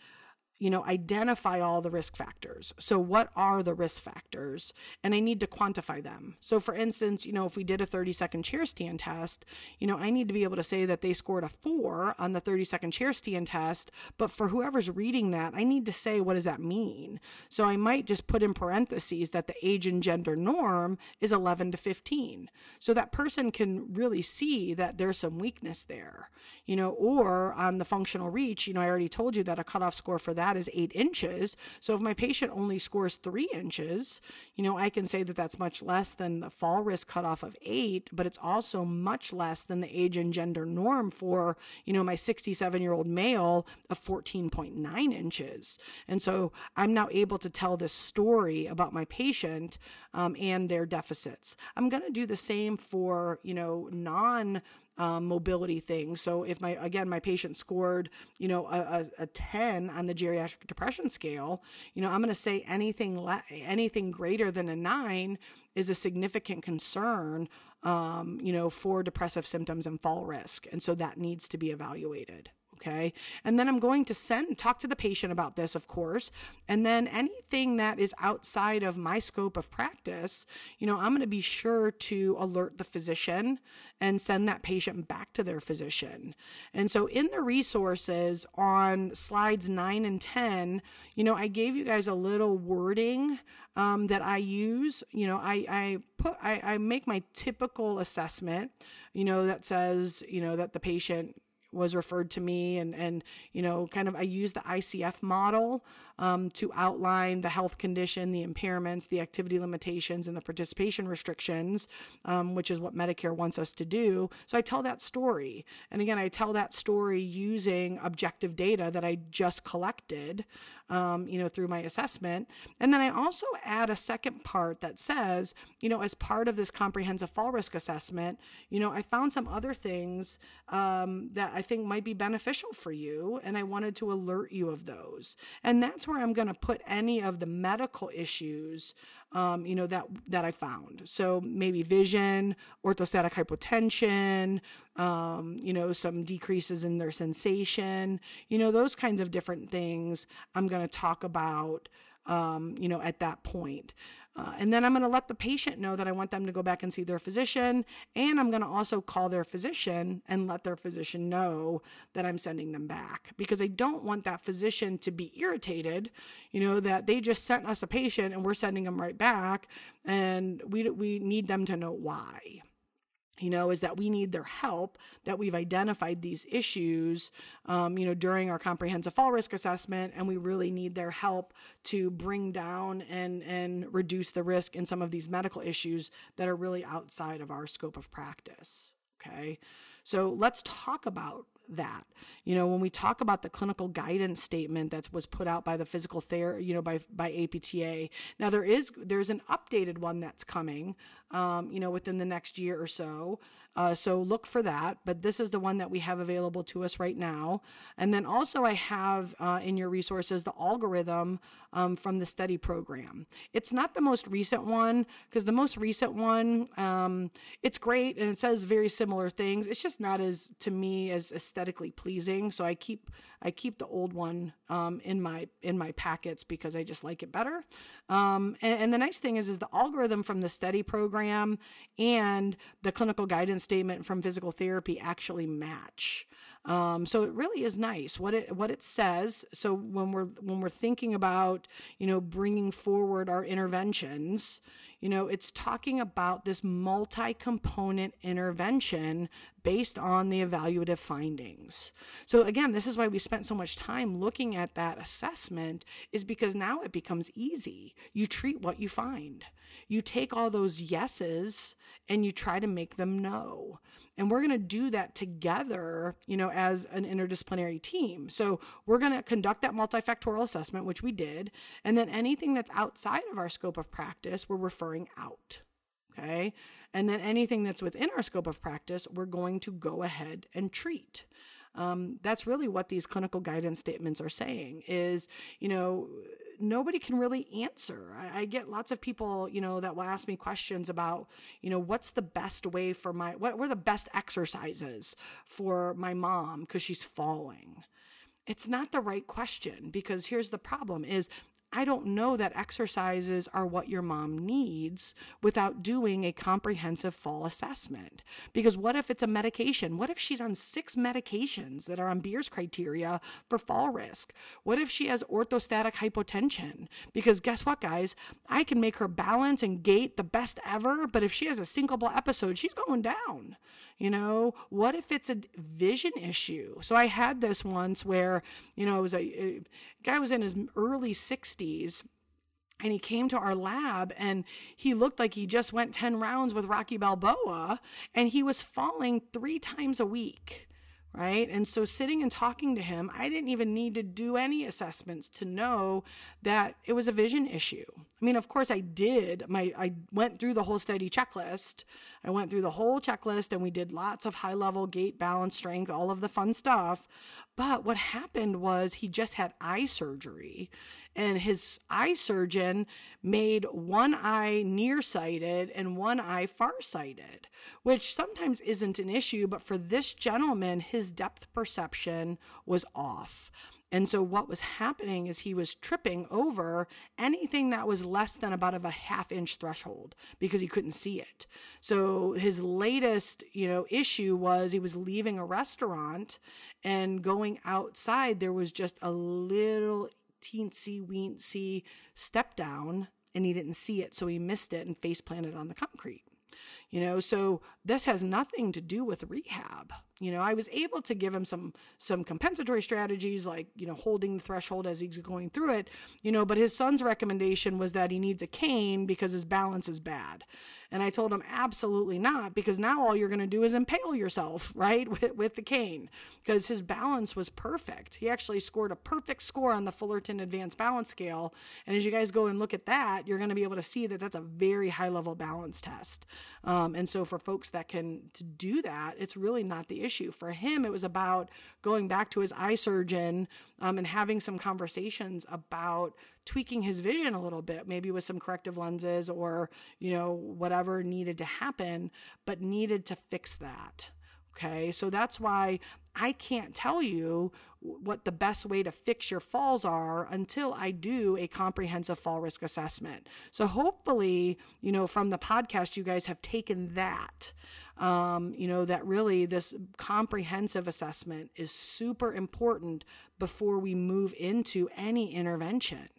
you know, identify all the risk factors. So, what are the risk factors? And I need to quantify them. So, for instance, you know, if we did a 30 second chair stand test, you know, I need to be able to say that they scored a four on the 30 second chair stand test. But for whoever's reading that, I need to say, what does that mean? So, I might just put in parentheses that the age and gender norm is 11 to 15. So, that person can really see that there's some weakness there, you know, or on the functional reach, you know, I already told you that a cutoff score for that that is eight inches. So if my patient only scores three inches, you know, I can say that that's much less than the fall risk cutoff of eight, but it's also much less than the age and gender norm for, you know, my 67 year old male of 14.9 inches. And so I'm now able to tell this story about my patient um, and their deficits. I'm going to do the same for, you know, non um, mobility things. So if my again my patient scored you know a, a, a 10 on the geriatric depression scale, you know I'm going to say anything le- anything greater than a nine is a significant concern. Um, you know, for depressive symptoms and fall risk. And so that needs to be evaluated. Okay. And then I'm going to send, and talk to the patient about this, of course. And then anything that is outside of my scope of practice, you know, I'm going to be sure to alert the physician and send that patient back to their physician. And so in the resources on slides nine and 10, you know, I gave you guys a little wording um, that I use. You know, I, I put, I, I make my typical assessment, you know, that says, you know, that the patient was referred to me and and you know kind of I use the ICF model um, to outline the health condition, the impairments, the activity limitations, and the participation restrictions, um, which is what Medicare wants us to do. So I tell that story, and again I tell that story using objective data that I just collected, um, you know, through my assessment, and then I also add a second part that says, you know, as part of this comprehensive fall risk assessment, you know, I found some other things um, that I think might be beneficial for you, and I wanted to alert you of those. And that's where I'm going to put any of the medical issues, um, you know, that that I found. So maybe vision, orthostatic hypotension, um, you know, some decreases in their sensation, you know, those kinds of different things. I'm going to talk about, um, you know, at that point. Uh, and then I'm going to let the patient know that I want them to go back and see their physician. And I'm going to also call their physician and let their physician know that I'm sending them back because I don't want that physician to be irritated, you know, that they just sent us a patient and we're sending them right back. And we, we need them to know why you know, is that we need their help, that we've identified these issues, um, you know, during our comprehensive fall risk assessment, and we really need their help to bring down and, and reduce the risk in some of these medical issues that are really outside of our scope of practice. Okay. So let's talk about that. You know, when we talk about the clinical guidance statement that was put out by the physical therapy, you know, by by APTA. Now there is there's an updated one that's coming, um, you know, within the next year or so. Uh, so look for that. But this is the one that we have available to us right now. And then also I have uh, in your resources the algorithm um, from the STEADI program. It's not the most recent one because the most recent one, um, it's great and it says very similar things. It's just not as to me as aesthetically pleasing. So I keep I keep the old one um, in my in my packets because I just like it better. Um, and, and the nice thing is, is the algorithm from the STEADI program and the clinical guidance statement from physical therapy actually match. Um, so it really is nice what it what it says. So when we're when we're thinking about you know bringing forward our interventions, You know, it's talking about this multi component intervention based on the evaluative findings. So again, this is why we spent so much time looking at that assessment is because now it becomes easy. You treat what you find. You take all those yeses and you try to make them know. And we're going to do that together, you know, as an interdisciplinary team. So we're going to conduct that multifactorial assessment, which we did. And then anything that's outside of our scope of practice, we're referring out. Okay. And then anything that's within our scope of practice, we're going to go ahead and treat. Um, that's really what these clinical guidance statements are saying is, you know, nobody can really answer. I, I, get lots of people, you know, that will ask me questions about, you know, what's the best way for my, what were the best exercises for my mom because she's falling? It's not the right question because here's the problem is I don't know that exercises are what your mom needs without doing a comprehensive fall assessment. Because what if it's a medication? What if she's on six medications that are on Beers criteria for fall risk? What if she has orthostatic hypotension? Because guess what, guys? I can make her balance and gait the best ever, but if she has a syncopal episode, she's going down. You know, what if it's a vision issue? So I had this once where, you know, it was a, a guy was in his early 60s and he came to our lab and he looked like he just went 10 rounds with Rocky Balboa and he was falling 3 times a week right? And so sitting and talking to him, I didn't even need to do any assessments to know that it was a vision issue. I mean, of course I did. My I went through the whole STEADI checklist. I went through the whole checklist and we did lots of high level gait, balance, strength, all of the fun stuff. But what happened was he just had eye surgery and his eye surgeon made one eye nearsighted and one eye farsighted, which sometimes isn't an issue, but for this gentleman, his depth perception was off. And so what was happening is he was tripping over anything that was less than about of a half inch threshold because he couldn't see it. So his latest, you know, issue was he was leaving a restaurant and going outside there was just a little teensy weensy step down and he didn't see it, so he missed it and face planted on the concrete. You know, so this has nothing to do with rehab. You know, I was able to give him some some compensatory strategies like, you know, holding the threshold as he's going through it, you know, but his son's recommendation was that he needs a cane because his balance is bad. And I told him, absolutely not, because now all you're going to do is impale yourself, right, [laughs] with, with the cane, because his balance was perfect. He actually scored a perfect score on the Fullerton Advanced Balance Scale. And as you guys go and look at that, you're going to be able to see that that's a very high level balance test. Um, and so for folks that can to do that, it's really not the issue. For him, it was about going back to his eye surgeon um, and having some conversations about tweaking his vision a little bit, maybe with some corrective lenses or, you know, whatever needed to happen, but needed to fix that. Okay. So that's why I can't tell you what the best way to fix your falls are until I do a comprehensive fall risk assessment. So hopefully, you know, from the podcast, you guys have taken that um, you know, that really this comprehensive assessment is super important before we move into any intervention.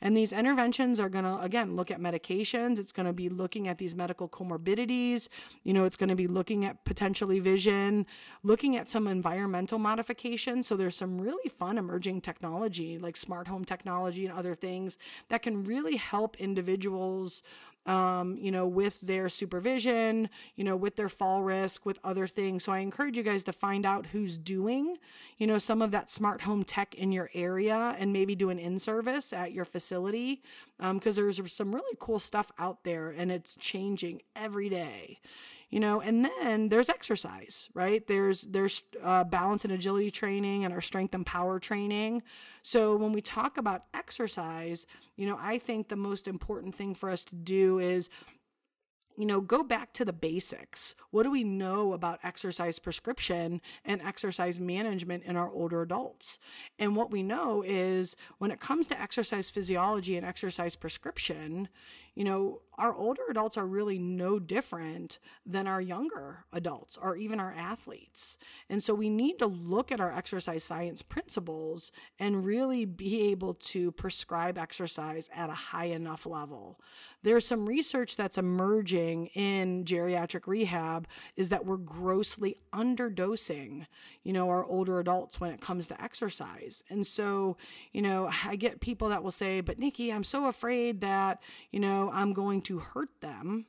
And these interventions are going to, again, look at medications. It's going to be looking at these medical comorbidities. You know, it's going to be looking at potentially vision, looking at some environmental modifications. So there's some really fun emerging technology like smart home technology and other things that can really help individuals um, you know, with their supervision, you know, with their fall risk, with other things. So I encourage you guys to find out who's doing, you know, some of that smart home tech in your area and maybe do an in service at your facility because um, there's some really cool stuff out there and it's changing every day you know and then there's exercise right there's there's uh, balance and agility training and our strength and power training so when we talk about exercise you know i think the most important thing for us to do is you know, go back to the basics. What do we know about exercise prescription and exercise management in our older adults? And what we know is when it comes to exercise physiology and exercise prescription, you know, our older adults are really no different than our younger adults or even our athletes. And so we need to look at our exercise science principles and really be able to prescribe exercise at a high enough level there's some research that's emerging in geriatric rehab is that we're grossly underdosing, you know, our older adults when it comes to exercise. And so, you know, I get people that will say, but Nikki, I'm so afraid that, you know, I'm going to hurt them.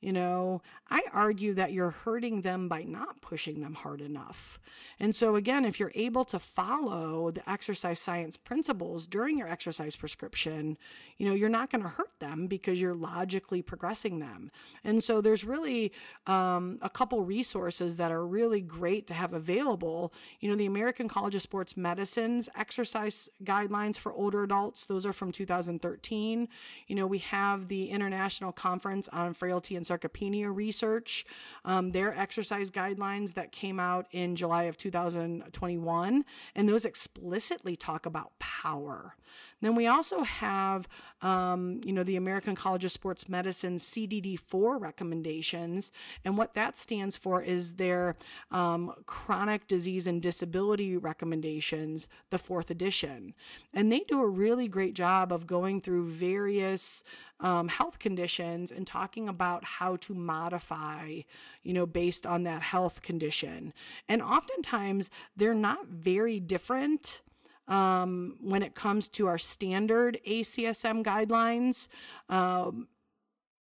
You know, I argue that you're hurting them by not pushing them hard enough. And so, again, if you're able to follow the exercise science principles during your exercise prescription, you know, you're not going to hurt them because you're logically progressing them. And so, there's really um, a couple resources that are really great to have available. You know, the American College of Sports Medicine's exercise guidelines for older adults, those are from 2013. You know, we have the International Conference on Frailty and Sarcopenia Research, um, their exercise guidelines that came out in July of 2021, and those explicitly talk about power. Then we also have, um, you know, the American College of Sports Medicine CDD4 recommendations. And what that stands for is their um, chronic disease and disability recommendations, the fourth edition. And they do a really great job of going through various um, health conditions and talking about how to modify, you know, based on that health condition. And oftentimes they're not very different um, when it comes to our standard ACSM guidelines. Um,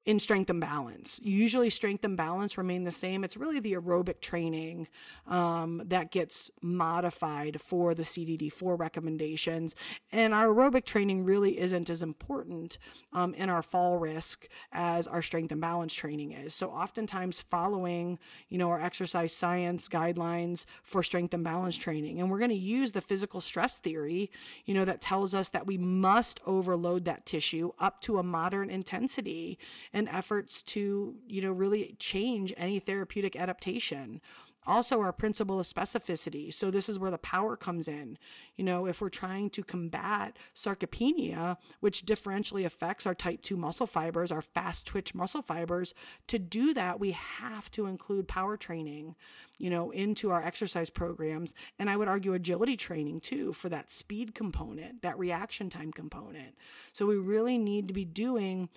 in strength and balance. Usually, strength and balance remain the same. It's really the aerobic training um, that gets modified for the CDD4 recommendations. And our aerobic training really isn't as important um, in our fall risk as our strength and balance training is. So, oftentimes, following you know our exercise science guidelines for strength and balance training, and we're going to use the physical stress theory, you know, that tells us that we must overload that tissue up to a moderate intensity and efforts to, you know, really change any therapeutic adaptation. Also, our principle of specificity. So, this is where the power comes in. You know, if we're trying to combat sarcopenia, which differentially affects our type 2 muscle fibers, our fast twitch muscle fibers, to do that, we have to include power training, you know, into our exercise programs. And I would argue agility training too for that speed component, that reaction time component. So, we really need to be doing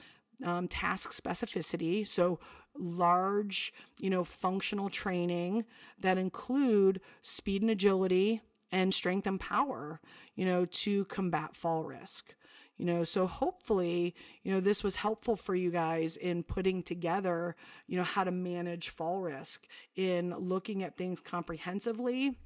um, task specificity. So large, you know, functional training that include speed and agility and strength and power, you know, to combat fall risk. You know, so hopefully, you know, this was helpful for you guys in putting together, you know, how to manage fall risk in looking at things comprehensively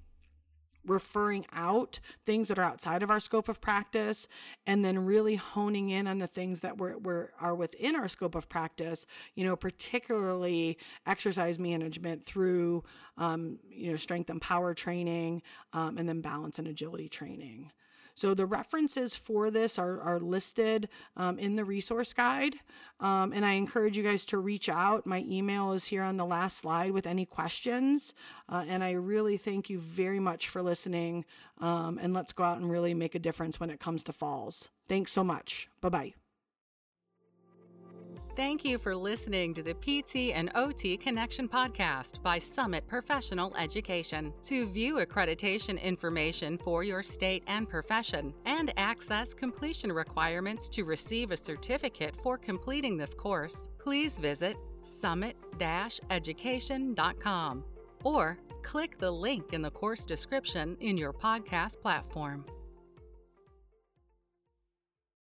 referring out things that are outside of our scope of practice and then really honing in on the things that were, were are within our scope of practice you know particularly exercise management through um, you know strength and power training um, and then balance and agility training so the references for this are, are listed um, in the resource guide. Um, and I encourage you guys to reach out. My email is here on the last slide with any questions. Uh, and I really thank you very much for listening. Um, and let's go out and really make a difference when it comes to falls. Thanks so much. Bye bye. Thank you for listening to the PT and OT Connection podcast by Summit Professional Education. To view accreditation information for your state and profession and access completion requirements to receive a certificate for completing this course, please visit summit-education.com or click the link in the course description in your podcast platform.